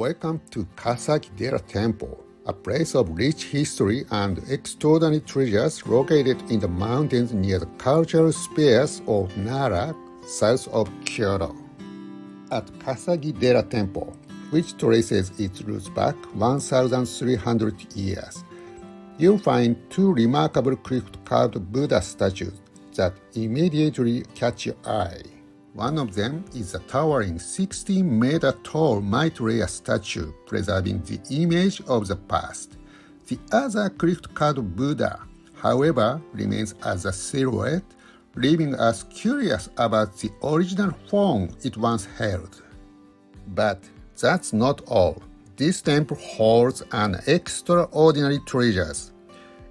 Welcome to Kasagi-dera Temple, a place of rich history and extraordinary treasures located in the mountains near the cultural spheres of Nara, south of Kyoto. At Kasagi-dera Temple, which traces its roots back 1,300 years, you'll find two remarkable crypt-carved Buddha statues that immediately catch your eye. One of them is a towering 16 meter tall Maitreya statue preserving the image of the past. The other crypt carved Buddha, however, remains as a silhouette, leaving us curious about the original form it once held. But that's not all. This temple holds an extraordinary treasures.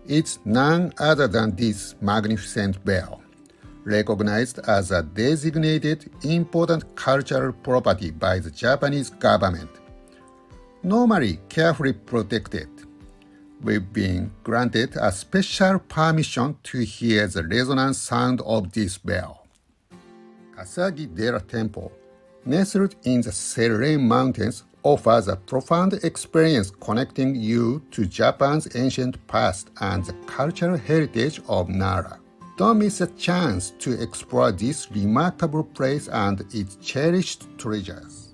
It's none other than this magnificent bell recognized as a designated important cultural property by the Japanese government. Normally carefully protected, we've been granted a special permission to hear the resonant sound of this bell. Kasagi-dera Temple, nestled in the serene mountains, offers a profound experience connecting you to Japan's ancient past and the cultural heritage of Nara. Don't miss a chance to explore this remarkable place and its cherished treasures.